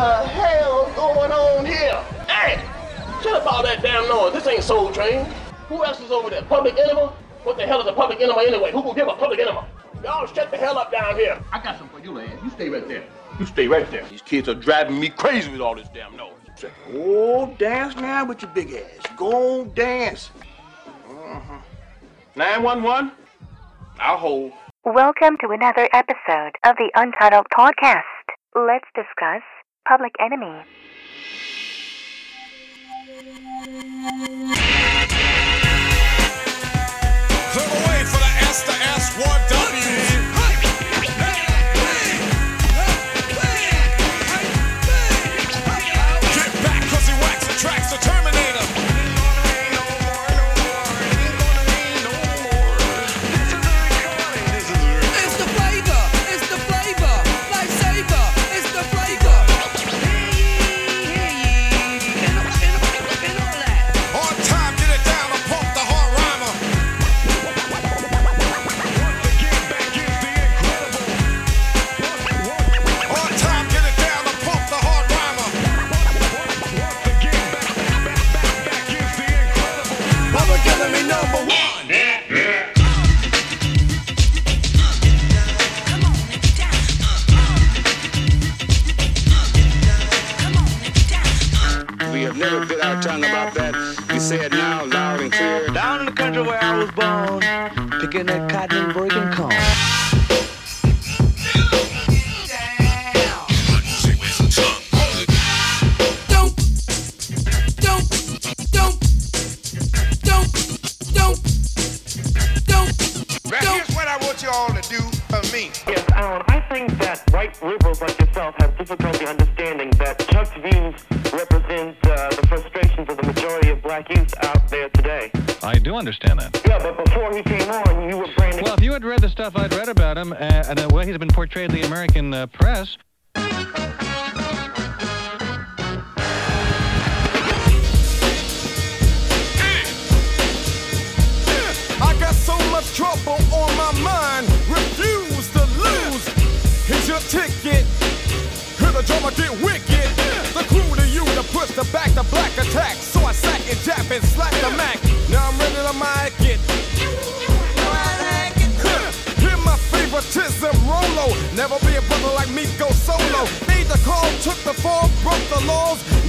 the hell going on here? Hey! Shut up all that damn noise. This ain't Soul Train. Who else is over there? Public Enema? What the hell is a public enema anyway? Who will give a public enema? Y'all shut the hell up down here. I got something for you, lad. You stay right there. You stay right there. These kids are driving me crazy with all this damn noise. Oh, dance now with your big ass. Go on, dance. Uh-huh. 911, I'll hold. Welcome to another episode of the Untitled Podcast. Let's discuss Public Enemy.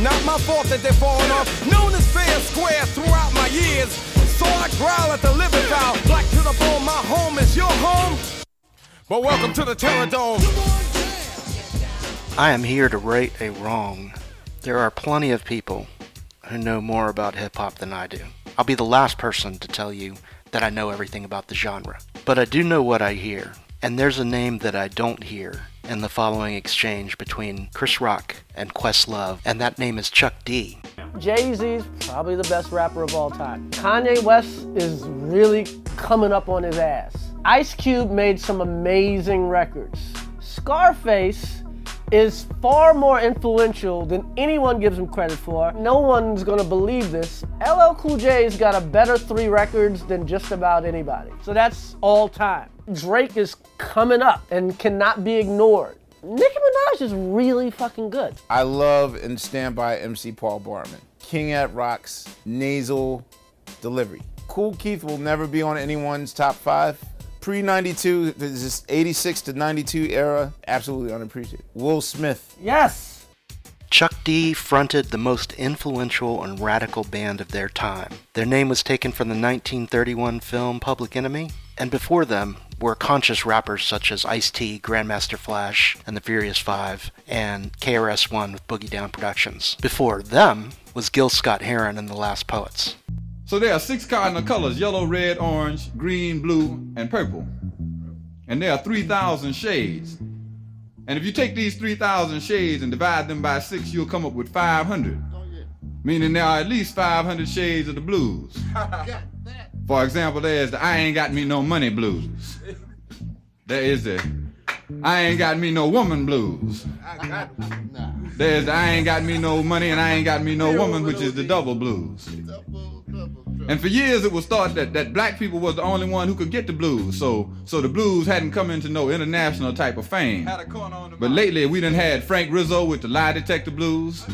Not my fault that they're falling off. Known as fair and square throughout my years. So I growl at the living foul. Black to the bone, my home is your home. But welcome to the Terrordome. I am here to right a wrong. There are plenty of people who know more about hip hop than I do. I'll be the last person to tell you that I know everything about the genre. But I do know what I hear, and there's a name that I don't hear in the following exchange between Chris Rock and Questlove, and that name is Chuck D. Jay Z's probably the best rapper of all time. Kanye West is really coming up on his ass. Ice Cube made some amazing records. Scarface is far more influential than anyone gives him credit for. No one's gonna believe this. LL Cool J's got a better three records than just about anybody. So that's all time. Drake is coming up and cannot be ignored. Nicki Minaj is really fucking good. I love and stand by MC Paul Barman. King Ad-Rock's, nasal delivery. Kool Keith will never be on anyone's top five. Pre 92, this 86 to 92 era, absolutely unappreciated. Will Smith, Yes! Chuck D fronted the most influential and radical band of their time. Their name was taken from the 1931 film Public Enemy, and before them were conscious rappers such as Ice T, Grandmaster Flash, and the Furious Five, and KRS One with Boogie Down Productions. Before them was Gil Scott Heron and the Last Poets. So there are six cardinal colors yellow, red, orange, green, blue, and purple. And there are 3,000 shades. And if you take these 3,000 shades and divide them by six, you'll come up with 500. Meaning there are at least 500 shades of the blues. For example, there's the I ain't got me no money blues. There is the I ain't got me no woman blues. There's the I ain't got me no money and I ain't got me no woman, which is the double blues. And for years it was thought that, that black people was the only one who could get the blues. So so the blues hadn't come into no international type of fame. But lately we done had Frank Rizzo with the lie detector blues.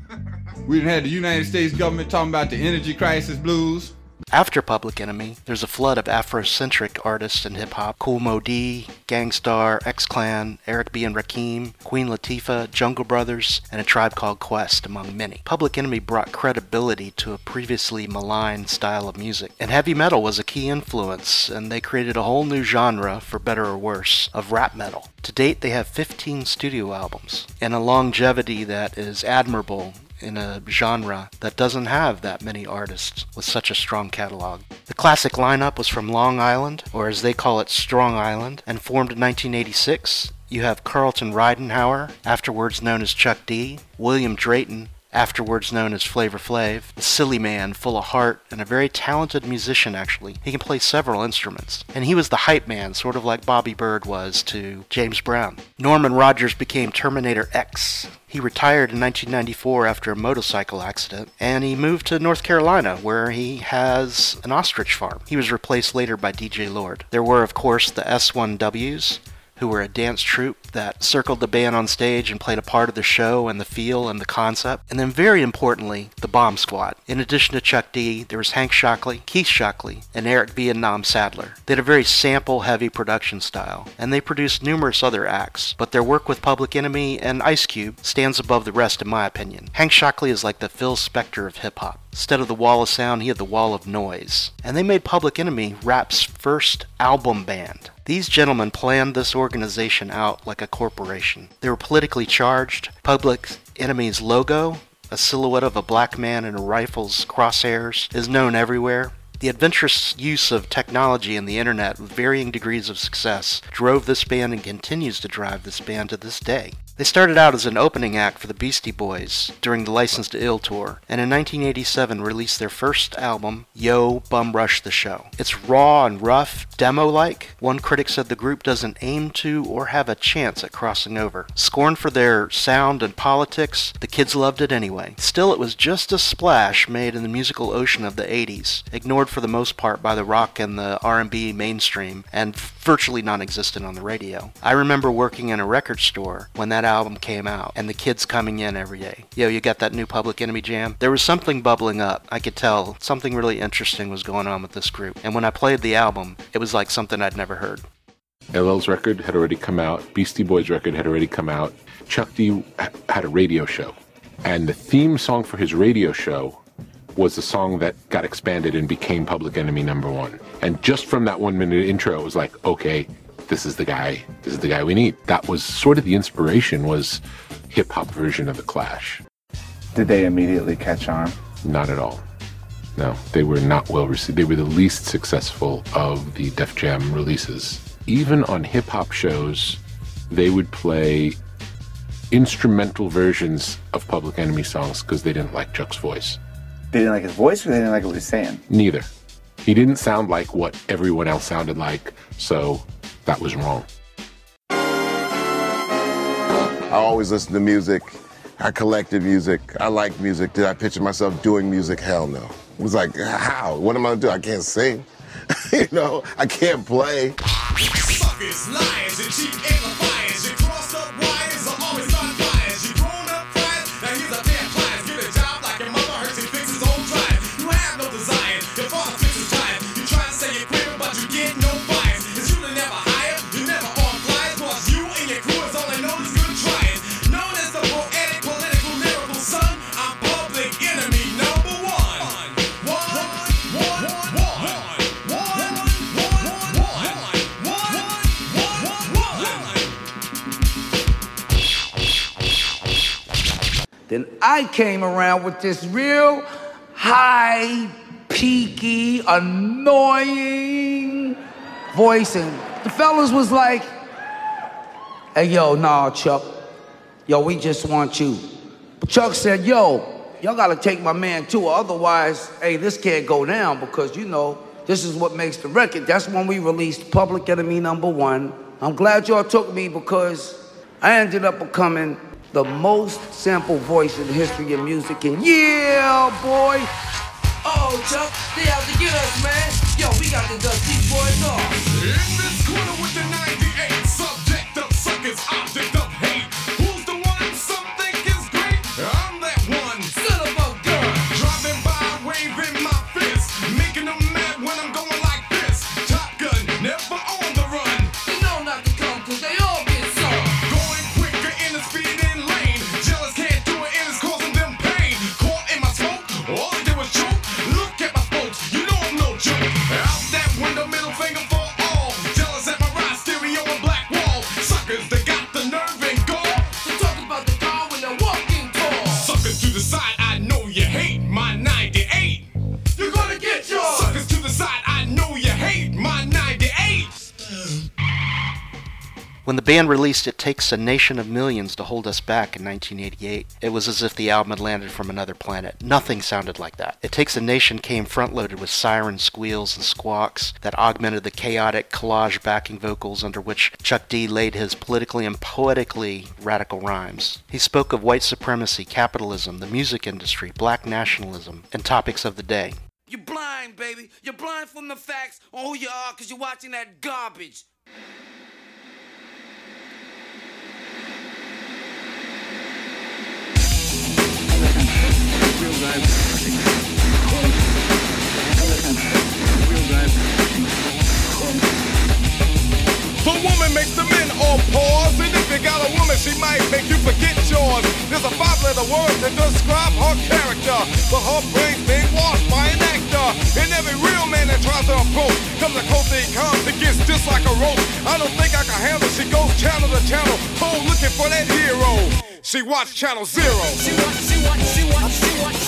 we done had the United States government talking about the energy crisis blues. After Public Enemy, there's a flood of Afrocentric artists in hip hop Kool Moe Dee, Gang Starr, X Clan, Eric B. and Rakim, Queen Latifah, Jungle Brothers, and a tribe called Quest, among many. Public Enemy brought credibility to a previously maligned style of music, and heavy metal was a key influence, and they created a whole new genre, for better or worse, of rap metal. To date, they have 15 studio albums, and a longevity that is admirable in a genre that doesn't have that many artists with such a strong catalog. The classic lineup was from Long Island, or as they call it, Strong Island, and formed in 1986. You have Carlton Ridenhour, afterwards known as Chuck D, William Drayton, afterwards known as Flavor Flav, a silly man full of heart and a very talented musician actually. He can play several instruments. And he was the hype man, sort of like Bobby Byrd was to James Brown. Norman Rogers became Terminator X. He retired in 1994 after a motorcycle accident, and he moved to North Carolina, where he has an ostrich farm. He was replaced later by DJ Lord. There were, of course, the S1Ws, who were a dance troupe that circled the band on stage and played a part of the show and the feel and the concept. And then, very importantly, the Bomb Squad. In addition to Chuck D, there was Hank Shocklee, Keith Shocklee, and Eric Vietnam Sadler. They had a very sample heavy production style, and they produced numerous other acts, but their work with Public Enemy and Ice Cube stands above the rest, in my opinion. Hank Shocklee is like the Phil Spector of hip hop. Instead of the wall of sound, he had the wall of noise. And they made Public Enemy rap's first album band. These gentlemen planned this organization out like a corporation. They were politically charged. Public Enemy's logo, a silhouette of a black man in a rifle's crosshairs, is known everywhere. The adventurous use of technology and the internet with varying degrees of success drove this band and continues to drive this band to this day. They started out as an opening act for the Beastie Boys during the License to Ill tour, and in 1987 released their first album, Yo Bum Rush the Show. It's raw and rough, demo like. One critic said the group doesn't aim to or have a chance at crossing over. Scorned for their sound and politics, the kids loved it anyway. Still, it was just a splash made in the musical ocean of the 80s, ignored for the most part by the rock and the R&B mainstream, and virtually non-existent on the radio. I remember working in a record store when that album came out and the kids coming in every day. Yo, you got that new Public Enemy jam? There was something bubbling up. I could tell something really interesting was going on with this group. And when I played the album, it was like something I'd never heard. LL's record had already come out. Beastie Boys record had already come out. Chuck D had a radio show. And the theme song for his radio show was the song that got expanded and became Public Enemy number one. And just from that one minute intro, it was like, okay, this is the guy. This is the guy we need. That was sort of the inspiration. Was hip hop version of the Clash. Did they immediately catch on? Not at all. No, they were not well received. They were the least successful of the Def Jam releases. Even on hip hop shows, they would play instrumental versions of Public Enemy songs because they didn't like Chuck's voice. They didn't like his voice, or they didn't like what he was saying. Neither. He didn't sound like what everyone else sounded like, so that was wrong. I always listen to music. I collected music. I like music. Did I picture myself doing music? Hell no. It was like, how? What am I gonna do? I can't sing. you know, I can't play. Suckers, liars, Then I came around with this real high, peaky, annoying voice, and the fellas was like, hey, yo, nah, Chuck. Yo, we just want you. But Chuck said, yo, y'all gotta take my man too, otherwise, hey, this can't go down because, you know, this is what makes the record. That's when we released Public Enemy number one. I'm glad y'all took me because I ended up becoming the most sample voice in the history of music. And yeah, boy, oh, Chuck. They out to get us, man. Yo, we got to dust these boys off. In this corner with the 98, subject of suckers, object band released It Takes a Nation of Millions to Hold Us Back in 1988, it was as if the album had landed from another planet. Nothing sounded like that. It Takes a Nation came front loaded with siren squeals and squawks that augmented the chaotic collage backing vocals under which Chuck D laid his politically and poetically radical rhymes. He spoke of white supremacy, capitalism, the music industry, black nationalism, and topics of the day. You're blind, baby. You're blind from the facts on who you are because you're watching that garbage. The woman makes the men all pause. And if you got a woman, she might make you forget yours. There's a five letter word to describe her character. But her brain's being washed by an actor. And every real man that tries to approach comes a close he comes, it gets just like a rope. I don't think I can handle. She goes channel to channel, home looking for that hero. She watched Channel Zero. She watch, she watch, she watch, she watch,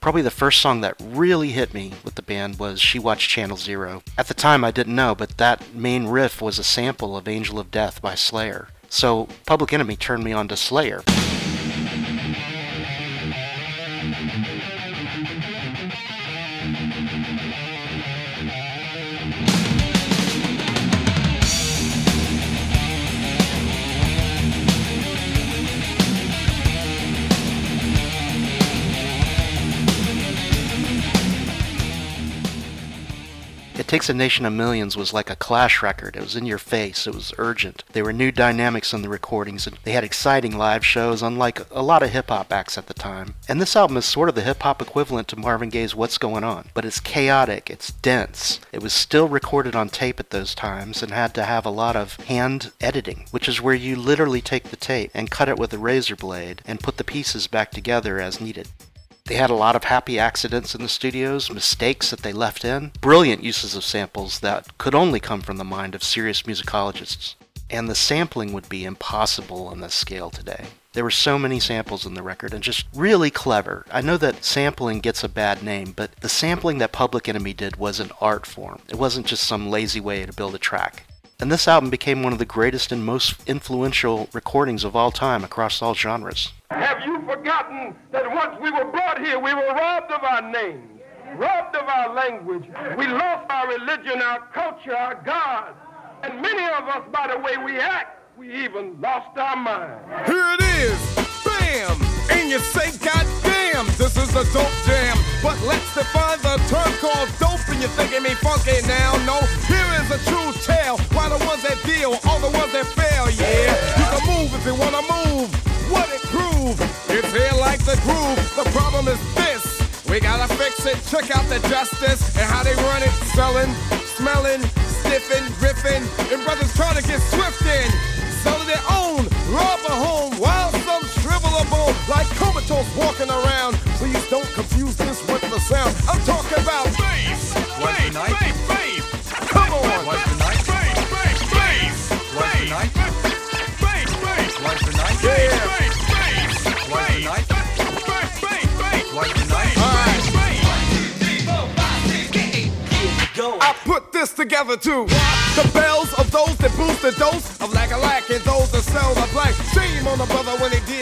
Probably the first song that really hit me with the band was She Watched Channel Zero. At the time, I didn't know, but that main riff was a sample of Angel of Death by Slayer. So, Public Enemy turned me on to Slayer. Takes a Nation of Millions was like a Clash record. It was in your face. It was urgent. There were new dynamics in the recordings, and they had exciting live shows, unlike a lot of hip hop acts at the time. And this album is sort of the hip hop equivalent to Marvin Gaye's What's Going On, but it's chaotic, it's dense. It was still recorded on tape at those times and had to have a lot of hand editing, which is where you literally take the tape and cut it with a razor blade and put the pieces back together as needed. They had a lot of happy accidents in the studios, mistakes that they left in, brilliant uses of samples that could only come from the mind of serious musicologists. And the sampling would be impossible on this scale today. There were so many samples in the record and just really clever. I know that sampling gets a bad name, but the sampling that Public Enemy did was an art form. It wasn't just some lazy way to build a track. And this album became one of the greatest and most influential recordings of all time across all genres. Have you forgotten that once we were brought here, we were robbed of our names, robbed of our language. We lost our religion, our culture, our God. And many of us, by the way we act, we even lost our mind. Here it is, bam! And you say, God damn, this is a dope jam. But let's define the term called dope, and you're thinking me funky now. No, here is a true tale. Why the ones that deal, all the ones that fail, yeah. You can move if you wanna move. What it prove? It's here like the groove. The problem is this. We gotta fix it. Check out the justice and how they run it. Selling, smelling, sniffing, riffing, and brothers trying to get swift in. Selling their own, a home, while like comatose walking around. Please don't confuse this with the sound. I'm talking about bass. What's the night? Bass. Come on. What's the night? Bass, bass, bass. What's the night? Bass, bass. What's the night? Yeah. Bass, bass. What's the night? Bass, bass, bass. What's the night? All right. Go. I put this together too. The bells of those that boost the dose of lack a lack and those that sell the black. Shame on the brother when they dealing.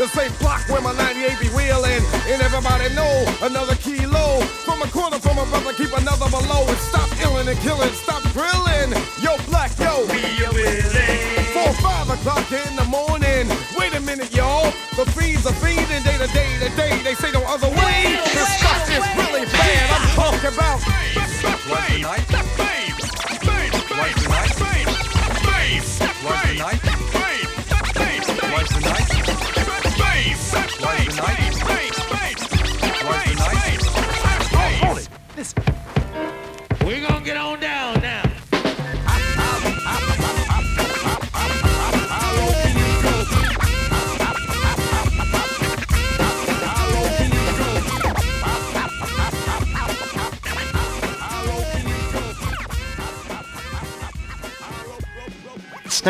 The same block where my 98 be wheeling. And everybody know another kilo. From a corner from a brother, keep another below. And stop illing and killing,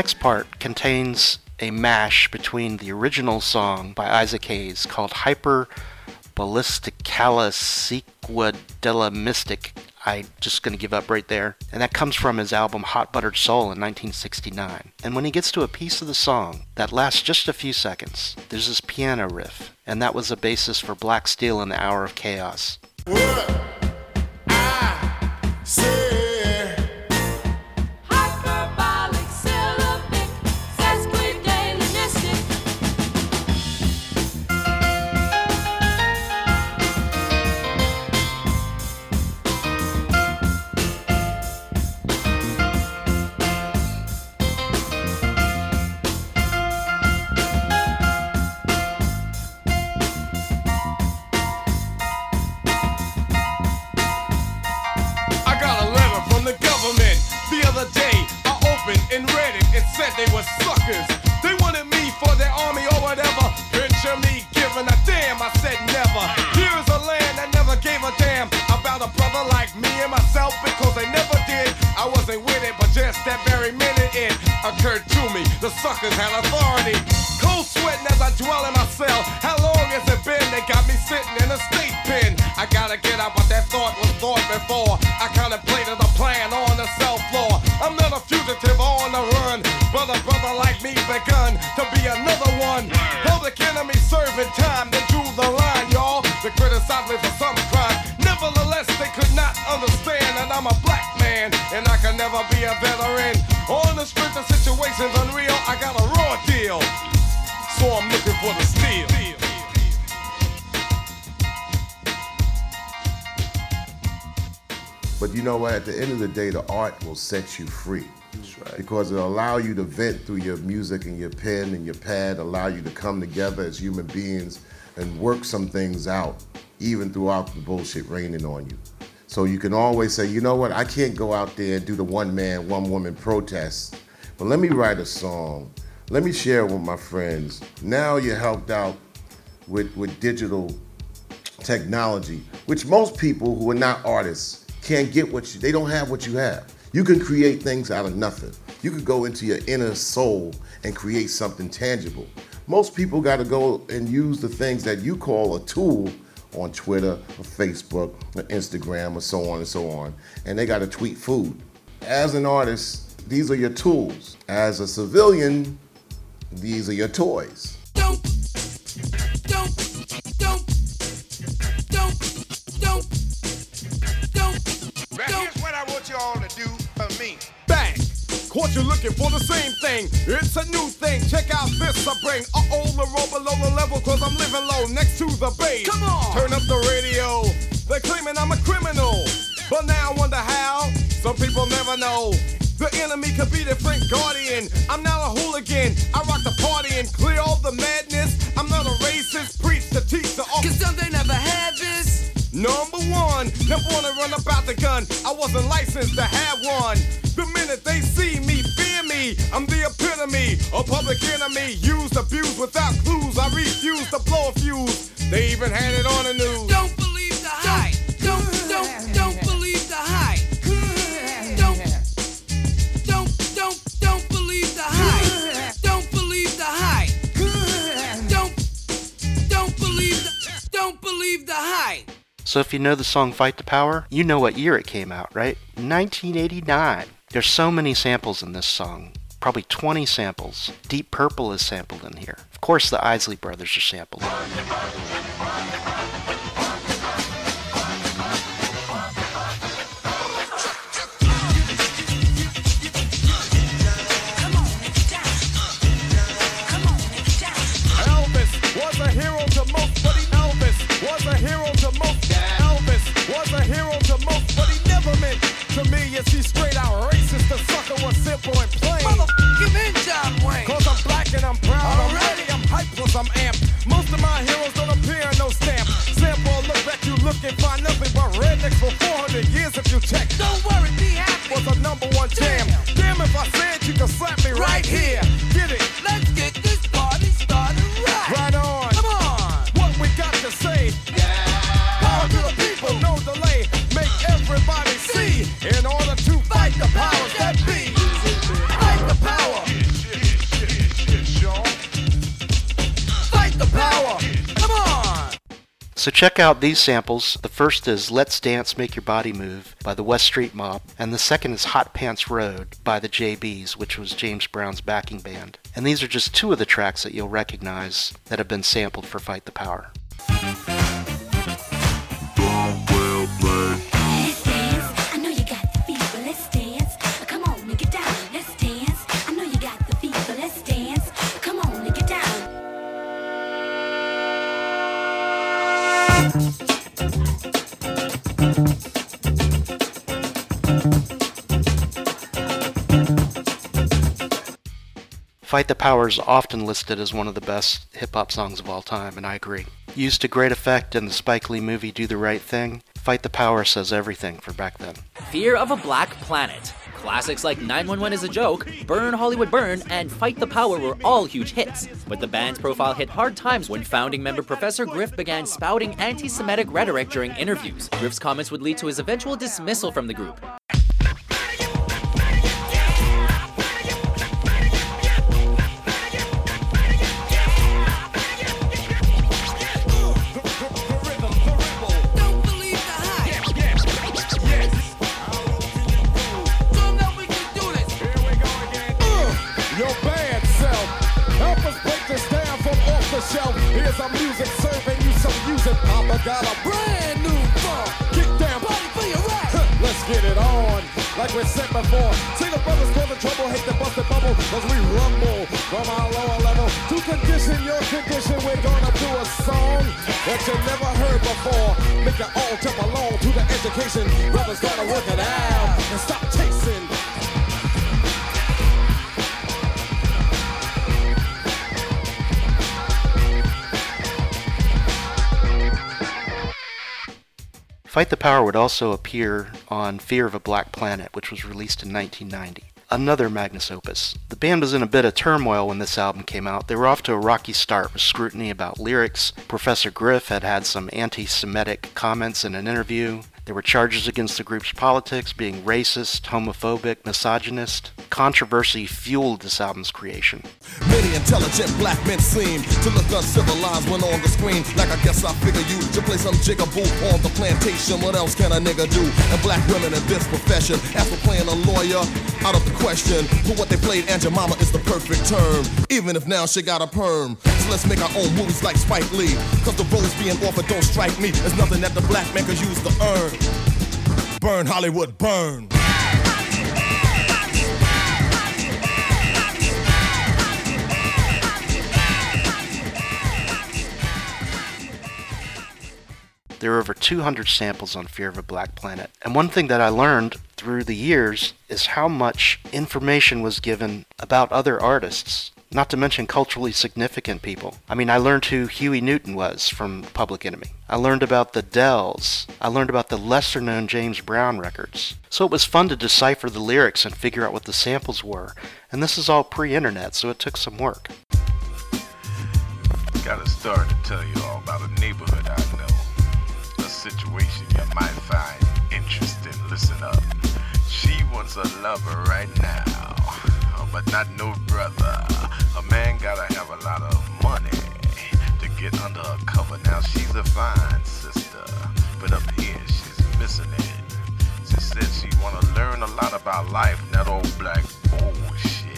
next part contains a mash between the original song by Isaac Hayes called Hyper Ballisticala Sequa della Mystic. I'm just going to give up right there. And that comes from his album Hot Buttered Soul in 1969. And when he gets to a piece of the song that lasts just a few seconds, there's this piano riff. And that was the basis for Black Steel and the Hour of Chaos. Hyperbolic I said never. Here is a land that never gave a damn about a brother like me and myself because they never did. I wasn't with it, but just that very minute it occurred to me. The suckers had authority. Cold sweating as I dwell in my cell. How long has it been? They got me sitting in a state pen. I gotta get out, but that I can never be a veteran. On the strength of situations unreal, I got a raw deal. So I'm looking for the steel. But you know what? At the end of the day, the art will set you free. Because it'll allow you to vent through your music and your pen and your pad, allow you to come together as human beings and work some things out, even throughout the bullshit raining on you. So you can always say, you know what, I can't go out there and do the one man, one woman protest, but let me write a song. Let me share it with my friends. Now you're helped out with, with digital technology, which most people who are not artists can't get what you, they don't have what you have. You can create things out of nothing. You could go into your inner soul and create something tangible. Most people got to go and use the things that you call a tool on Twitter or Facebook or Instagram or so on and so on, and they got to tweet food. As an artist, these are your tools. As a civilian, these are your toys. Caught you looking for the same thing. It's a new thing. Check out this I bring. Oh, the roll below the level, cause I'm living low next to the base. Come on! Turn up the radio. They're claiming I'm a criminal. But now I wonder how. Some people never know. The enemy could be their friend guardian. I'm not a hooligan. I rock the party and clear all the madness. I'm not a racist. Preach to teach the Cause some they never had this. Number one, never wanna run about the gun. I wasn't licensed to have one. The minute they see me, fear me. I'm the epitome, a public enemy. Used, abused without clues. I refuse to blow a fuse. They even had it on the news. Don't believe the hype. Don't, don't, don't believe So if you know the song Fight the Power, you know what year it came out, right? 1989. There's so many samples in this song. Probably 20 samples. Deep Purple is sampled in here. Of course, the Isley Brothers are sampled. obvious he's straight out racist. The sucker was simple and plain. Motherfucking in John Wayne. Cause I'm black and I'm proud. Already. I'm ready, I'm hyped, plus I'm amped. Most of my heroes don't appear in no stamp. Sample, look back, you look and find nothing but rednecks for 400 years if you check. Don't worry, be happy. Was a number one jam. Damn, Damn if I said you could slap me right, right here. So check out these samples. The first is Let's Dance Make Your Body Move by the West Street Mob, and the second is Hot Pants Road by the JBs, which was James Brown's backing band. And these are just two of the tracks that you'll recognize that have been sampled for Fight the Power. Fight the Power is often listed as one of the best hip hop songs of all time, and I agree. Used to great effect in the Spike Lee movie Do the Right Thing, Fight the Power says everything for back then. Fear of a Black Planet. Classics like 911 is a Joke, Burn Hollywood Burn, and Fight the Power were all huge hits. But the band's profile hit hard times when founding member Professor Griff began spouting anti Semitic rhetoric during interviews. Griff's comments would lead to his eventual dismissal from the group. Here's our music serving you some music. Papa got a brand new funk. Kick down, party for your right. Let's get it on. Like we said before, single brothers cause the trouble, hate the busted bubble, cause we rumble from our lower level. To condition your condition, we're gonna do a song that you never heard before. Make it all jump along to the education. Brothers gotta work it out and stop Fight the Power would also appear on Fear of a Black Planet, which was released in 1990. Another Magnus opus. The band was in a bit of turmoil when this album came out. They were off to a rocky start with scrutiny about lyrics. Professor Griff had had some anti Semitic comments in an interview. There were charges against the group's politics, being racist, homophobic, misogynist. Controversy fueled this album's creation. Many intelligent black men seem to look uncivilized when on the screen. Like I guess I figure you to play some jigaboo on the plantation. What else can a nigga do? And black women in this profession, for playing a lawyer, out of the question. For what they played, Aunt Jemima is the perfect term. Even if now she got a perm. So let's make our own movies like Spike Lee. Cause the roles being offered don't strike me as nothing that the black man could use to earn. Burn Hollywood, burn. There are over 200 samples on Fear of a Black Planet. And one thing that I learned through the years is how much information was given about other artists, not to mention culturally significant people. I mean, I learned who Huey Newton was from Public Enemy. I learned about the Dells. I learned about the lesser known James Brown records. So it was fun to decipher the lyrics and figure out what the samples were. And this is all pre internet, so it took some work. Got a story to tell you all about a neighborhood I know. A situation you might find interesting. Listen up. She wants a lover right now, but not no brother. A man gotta have a lot of money to get under her cover. Now she's a fine sister, but up here she's missing it. She said she wanna learn a lot about life, not old black bullshit.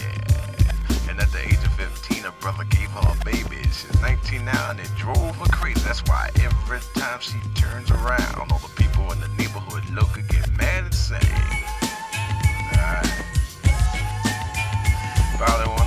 And at the age of 15, her brother gave her a baby. She's 19 now and it drove her crazy. That's why every time she turns around, all the people in the neighborhood look and get mad and say, Alright.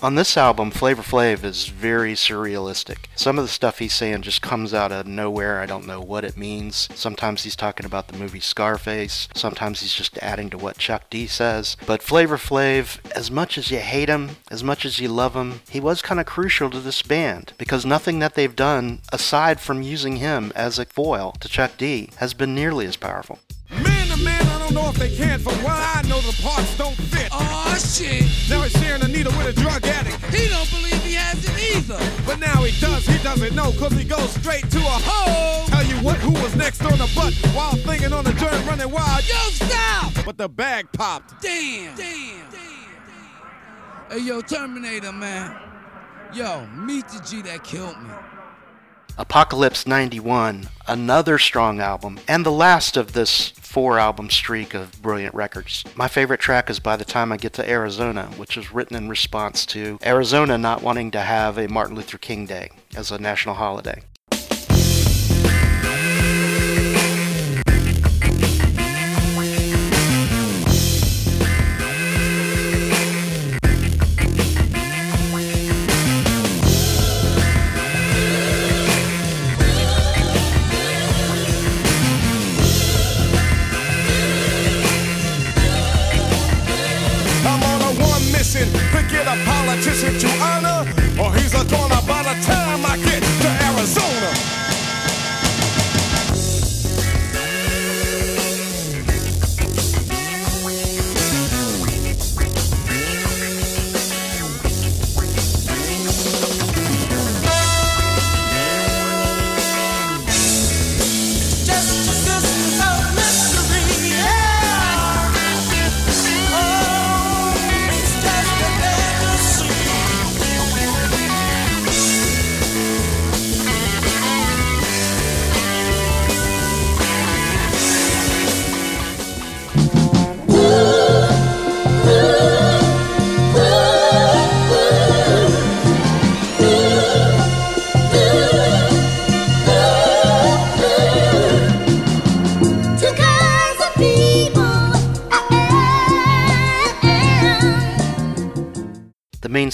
On this album, Flavor Flav is very surrealistic. Some of the stuff he's saying just comes out of nowhere. I don't know what it means. Sometimes he's talking about the movie Scarface. Sometimes he's just adding to what Chuck D says. But Flavor Flav, as much as you hate him, as much as you love him, he was kind of crucial to this band because nothing that they've done, aside from using him as a foil to Chuck D, has been nearly as powerful. Man to man, I don't know if they can. What I know, the parts don't fit. Oh shit! Now he's sharing a needle with a drug addict. He don't believe he has it either. But now he does, he doesn't know, cause he goes straight to a hole. Tell you what, who was next on the butt while thinking on the joint running wild? Yo, stop! But the bag popped. Damn. Damn! Damn! Hey, yo, Terminator, man. Yo, meet the G that killed me. Apocalypse 91, another strong album, and the last of this four album streak of brilliant records. My favorite track is By the Time I Get to Arizona, which was written in response to Arizona not wanting to have a Martin Luther King Day as a national holiday.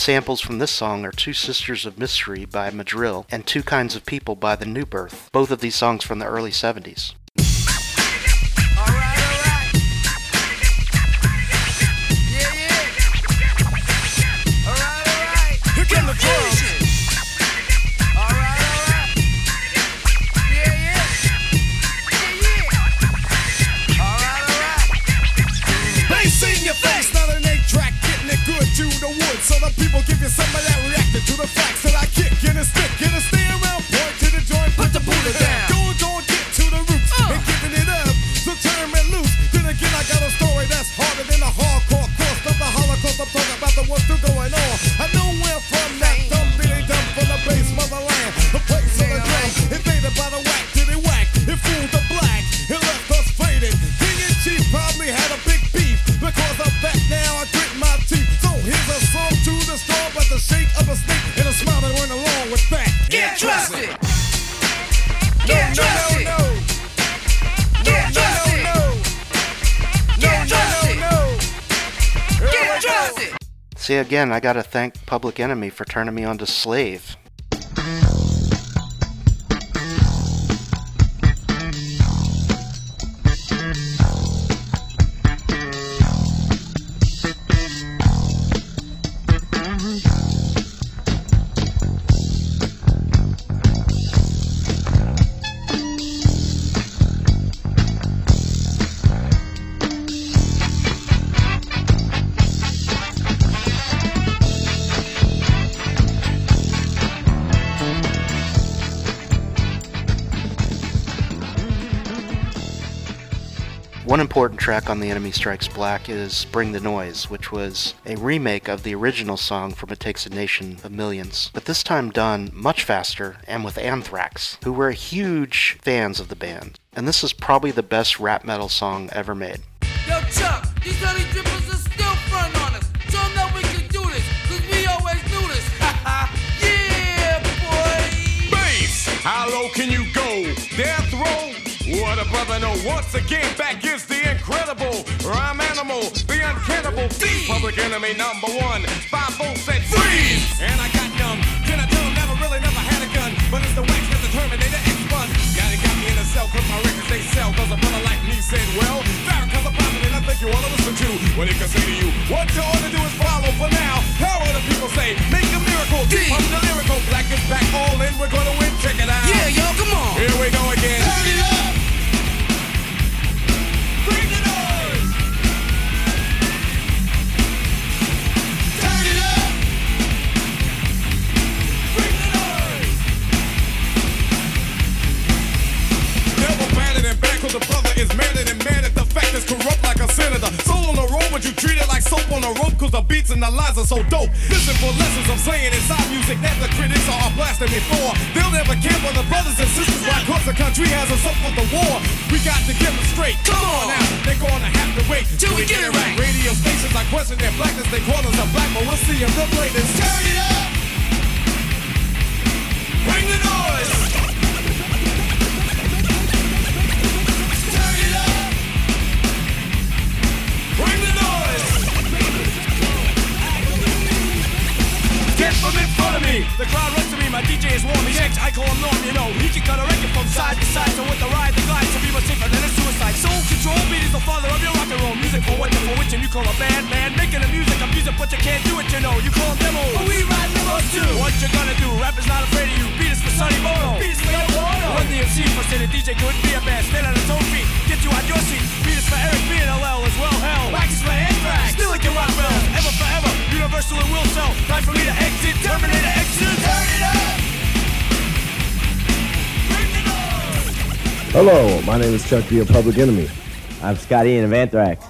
Samples from this song are Two Sisters of Mystery by Mandrill and Two Kinds of People by The New Birth, both of these songs from the early 70s. Again, I gotta thank Public Enemy for turning me on to Slave. Important track on The Enemy Strikes Black is Bring the Noise, which was a remake of the original song from It Takes a Nation of Millions, but this time done much faster and with Anthrax, who were huge fans of the band. And this is probably the best rap metal song ever made. Yo, Chuck, these honey drippers are still front on us. Show 'em that we can do this, cause we always do this. yeah, boy. Bass, how low can you go? Death row? What a brother know. Once again, back is the incredible rhyme animal, the uncanny Hannibal public enemy number one. Five volts said freeze, and I got numb. Can I tell 'em never really never had a gun, but it's the wax that the Terminator X one. Yeah, they got me in a cell 'cause my records they sell. 'Cause a brother like me said, well, Farrakhan's a prophet and I think you wanna listen to what he can say to you. What you ought to do is follow for now. How the people say? Make a miracle. Deep from the lyrical. Black is back all in. We're gonna win. Check it out. Yeah, yo, come on. Here we go again. Turn it up. So dope. Listen for lessons I'm saying inside music that the critics are blasting me for. They'll never care for the brothers and sisters why cause the country has us up for the war. We got to get them straight. Come on now, they're gonna have to wait Till we get it right. Radio stations are question their blackness, they call us a black, but we'll see them the latest. Turn it up! The crowd runs to me, my DJ is warm, he's ex, I call him Norm, you know. He can cut a record from side to side, so with the ride, the glide, to be much safer than a suicide. Soul control beat is the father of your rock and roll music. For what you're for which you call a band, man. Making the music, I'm music, but you can't do it, you know. You call them demos. But we ride demos too. What you gonna do? Rap is not afraid of you. Beat is for Sonny Bono. Beat is for Yoko Ono. Run-DMC for say DJ couldn't be a band. Stand on its own feet. Get you out your seat. Beat is for Eric B and LL as well. Hell. Wax is for Anthrax. Still like your rock bells. Ever forever. Universal and will sell. Time for me to exit. Terminator exit. Turn it up. Hello, my name is Chuck D of Public Enemy. I'm Scott Ian of Anthrax.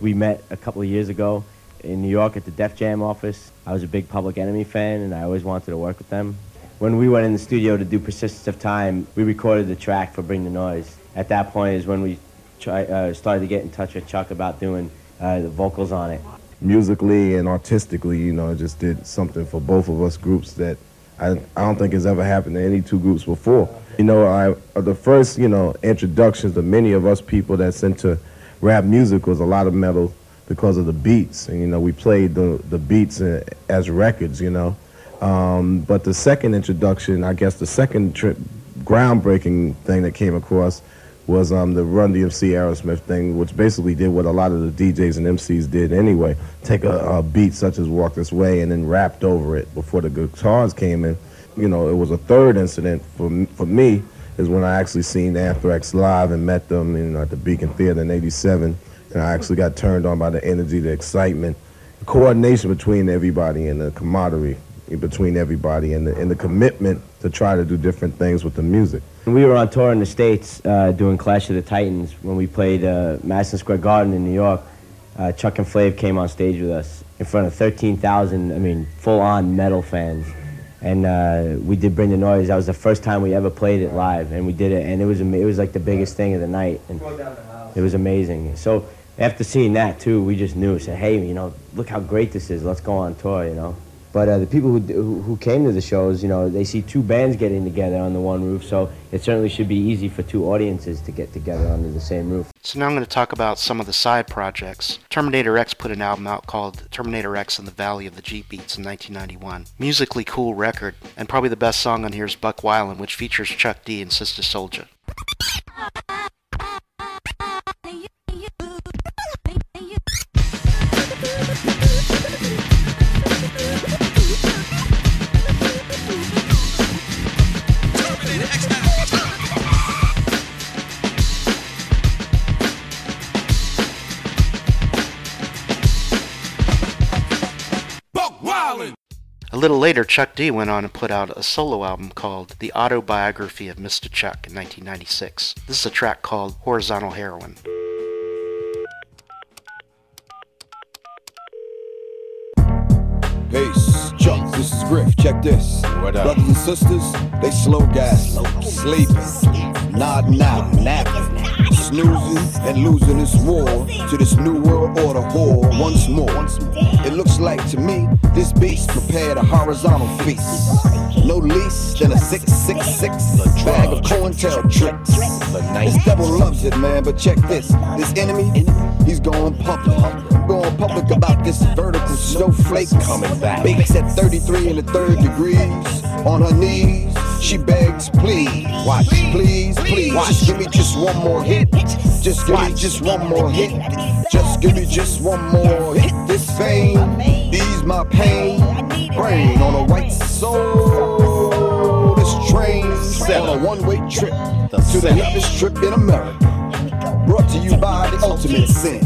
we met a couple of years ago in New York at the Def Jam office. I was a big Public Enemy fan, and I always wanted to work with them. When we went in the studio to do Persistence of Time, we recorded the track for Bring the Noise. At that point is when we try, uh, started to get in touch with Chuck about doing uh, the vocals on it. Musically and artistically, you know, just did something for both of us groups that I, I don't think has ever happened to any two groups before. You know, I uh, the first, you know, introductions to many of us people that's into rap music was a lot of metal because of the beats, and you know, we played the the beats uh, as records, you know. Um, but the second introduction, I guess, the second tri- groundbreaking thing that came across was um, the Run DMC Aerosmith thing, which basically did what a lot of the DJs and MCs did anyway. Take a, a beat such as Walk This Way and then rapped over it before the guitars came in. You know, it was a third incident for, for me is when I actually seen Anthrax live and met them you know, at the Beacon Theater in 87. And I actually got turned on by the energy, the excitement, the coordination between everybody and the camaraderie between everybody and the, and the commitment to try to do different things with the music. We were on tour in the States uh, doing Clash of the Titans when we played uh, Madison Square Garden in New York. Uh, Chuck and Flav came on stage with us in front of 13,000, I mean, full-on metal fans. And uh, we did Bring the Noise. That was the first time we ever played it live, and we did it, and it was, it was like the biggest thing of the night. And it was amazing. So after seeing that, too, we just knew, said, hey, you know, look how great this is. Let's go on tour, you know. But uh, the people who, who came to the shows, you know, they see two bands getting together on the one roof, so it certainly should be easy for two audiences to get together under the same roof. So now I'm going to talk about some of the side projects. Terminator X put an album out called Terminator X in the Valley of the Jeep Beets in 1991. Musically cool record, and probably the best song on here is Buck Whylin', which features Chuck D and Sister Souljah. A little later, Chuck D went on and put out a solo album called The Autobiography of Mr. Chuck in 1996. This is a track called Horizontal Heroin. Peace. Chuck, this is Griff. Check this. What up? Brothers and sisters, they slow gas, sleeping, nodding out, napping, snoozing and losing this war to this new world order whore once more. It looks like to me this beast prepared a horizontal feast. No least than a 666 bag of COINTEL tricks. This devil loves it, man, but check this. This enemy, he's going public. Going public about this vertical snowflake coming back. Bakes at 33 in the third degrees. On her knees, she begs, please. Watch, please, please. Just give me just one more hit. Just give me just one more hit. Just give me just one more hit. This fame, ease my pain. Brain on a white soul. This train set on a one-way trip to the hippest trip in America. Brought to you by the ultimate sin.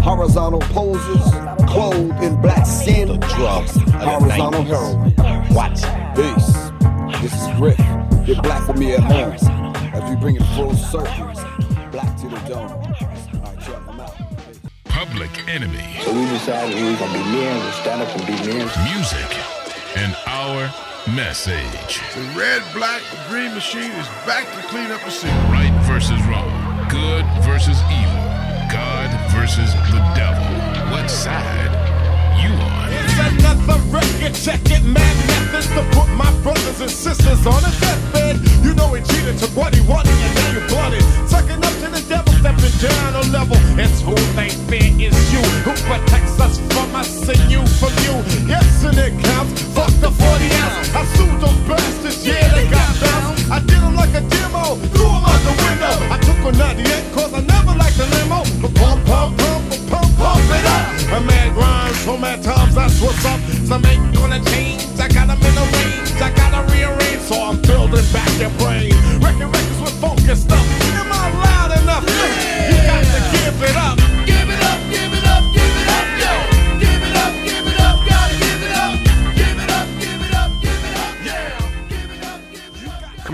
Horizontal poses, clothed in black skin. The drugs. Horizontal heroin. Watch. Peace. This is Griff. Get black with me at home. As we bring it full circle. Black to the dome. Alright, Chuck, I'm out. Public Enemy. So we decided we were gonna be men and stand up and be men. Music and our message. The red, black, green machine is back to clean up the scene. Right versus wrong. Good versus evil. God versus the devil. What side you on? Brothers and sisters on a deathbed. You know he cheated, took what he wanted, and now you blooded. Sucking up to the devil, stepping down a level. It's who they fear is you, who protects us from us and you from you. Yes, and it counts. Fuck the 40 ounce. I sued those bastards, yeah, they got bounced. I did them like a demo, threw them out the window. I took a 98, cause I never liked the limo. But pump, pump, pump, pump, pump it up. A mad grind, so mad times, that's what's up. Some ain't gonna change.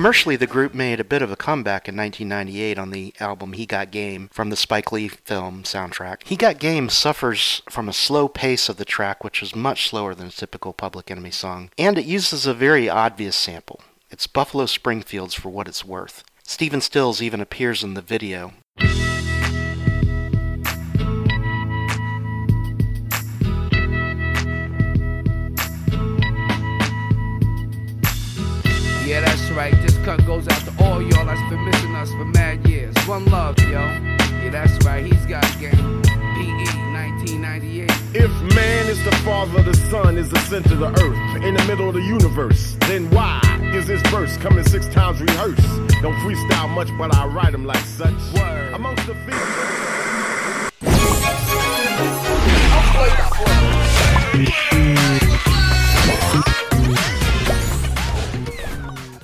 Commercially, the group made a bit of a comeback in 1998 on the album He Got Game from the Spike Lee film soundtrack. He Got Game suffers from a slow pace of the track, which is much slower than a typical Public Enemy song, and it uses a very obvious sample. It's Buffalo Springfield's for what it's worth. Stephen Stills even appears in the video. All y'all that's been missing us for mad years. One love, yo. Yeah, that's right. He's got game. PE 1998. If man is the father, the sun is the center of the earth, in the middle of the universe, then why is this verse coming six times rehearsed? Don't freestyle much, but I write them like such. Word. Amongst the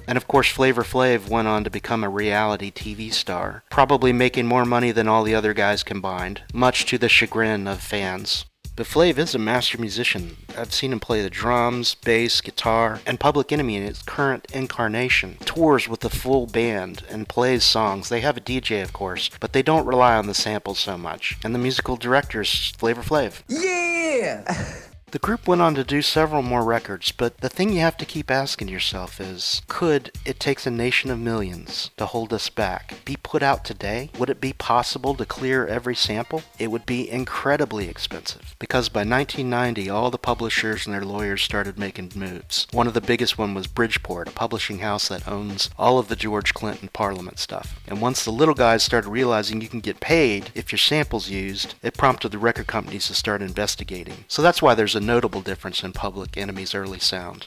And of course, Flavor Flav went on to become a reality TV star, probably making more money than all the other guys combined, much to the chagrin of fans. But Flav is a master musician. I've seen him play the drums, bass, guitar, and Public Enemy in its current incarnation tours with the full band and plays songs. They have a DJ, of course, but they don't rely on the samples so much. And the musical director is Flavor Flav. Yeah! The group went on to do several more records, but the thing you have to keep asking yourself is could It Takes a Nation of Millions to Hold Us Back be put out today? Would it be possible to clear every sample? It would be incredibly expensive because by 1990 all the publishers and their lawyers started making moves. One of the biggest one was Bridgeport, a publishing house that owns all of the George Clinton Parliament stuff. And once the little guys started realizing you can get paid if your sample's used, it prompted the record companies to start investigating. So that's why there's a notable difference in Public Enemy's early sound.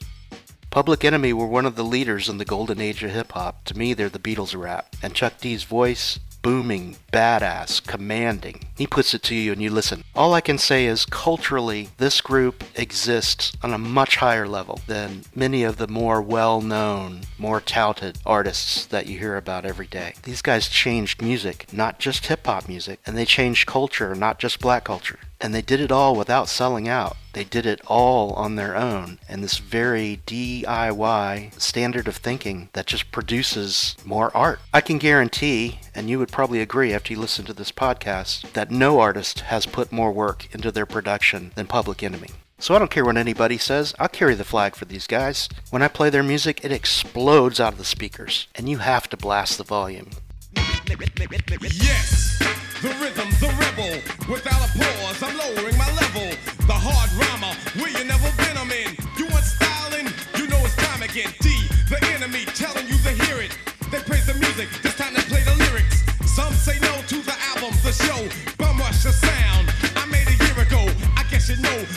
Public Enemy were one of the leaders in the golden age of hip hop. To me, they're the Beatles rap. And Chuck D's voice, booming, badass, commanding. He puts it to you and you listen. All I can say is culturally, this group exists on a much higher level than many of the more well known, more touted artists that you hear about every day. These guys changed music, not just hip hop music, and they changed culture, not just black culture. And they did it all without selling out. They did it all on their own. And this very DIY standard of thinking that just produces more art. I can guarantee, and you would probably agree after you listen to this podcast, that no artist has put more work into their production than Public Enemy. So I don't care what anybody says, I'll carry the flag for these guys. When I play their music, it explodes out of the speakers, and you have to blast the volume. Yes, the rhythm, the rebel. Without a pause, I'm lowering my level. The hard rhymer, should know.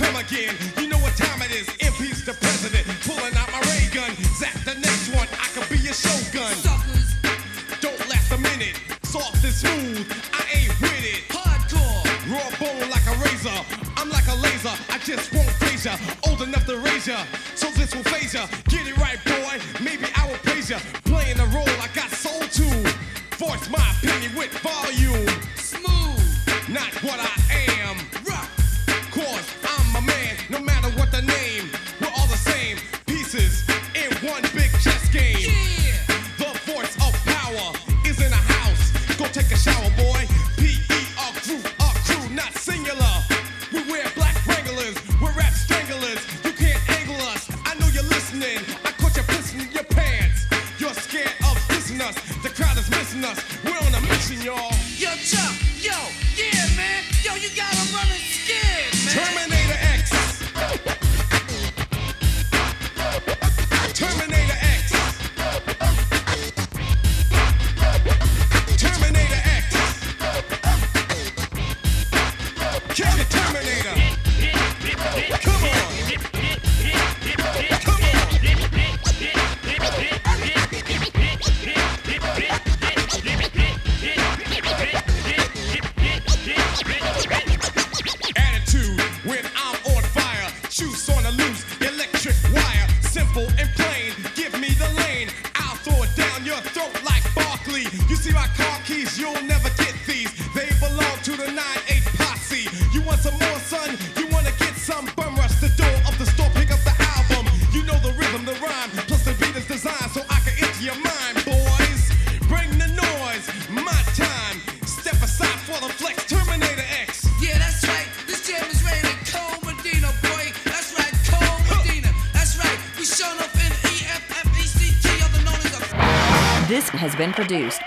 come again. You know what time it is. MP's the president, pulling out my ray gun. Zap the next one, I could be a shogun. Suckers, don't last a minute. Soft and smooth, I ain't with it. Hardcore, raw bone like a razor. I'm like a laser. I just.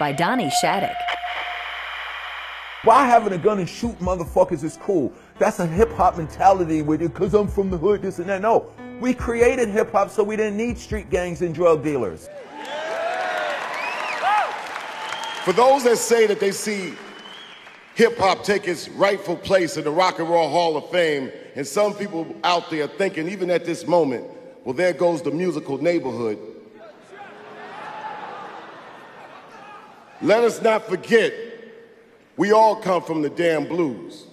by Donnie Shattuck. Why having a gun and shoot motherfuckers is cool? That's a hip hop mentality with it, cause I'm from the hood, this and that. No, we created hip hop so we didn't need street gangs and drug dealers. For those that say that they see hip hop take its rightful place in the Rock and Roll Hall of Fame, and some people out there thinking, even at this moment, well, there goes the musical neighborhood. Let us not forget, we all come from the damn blues.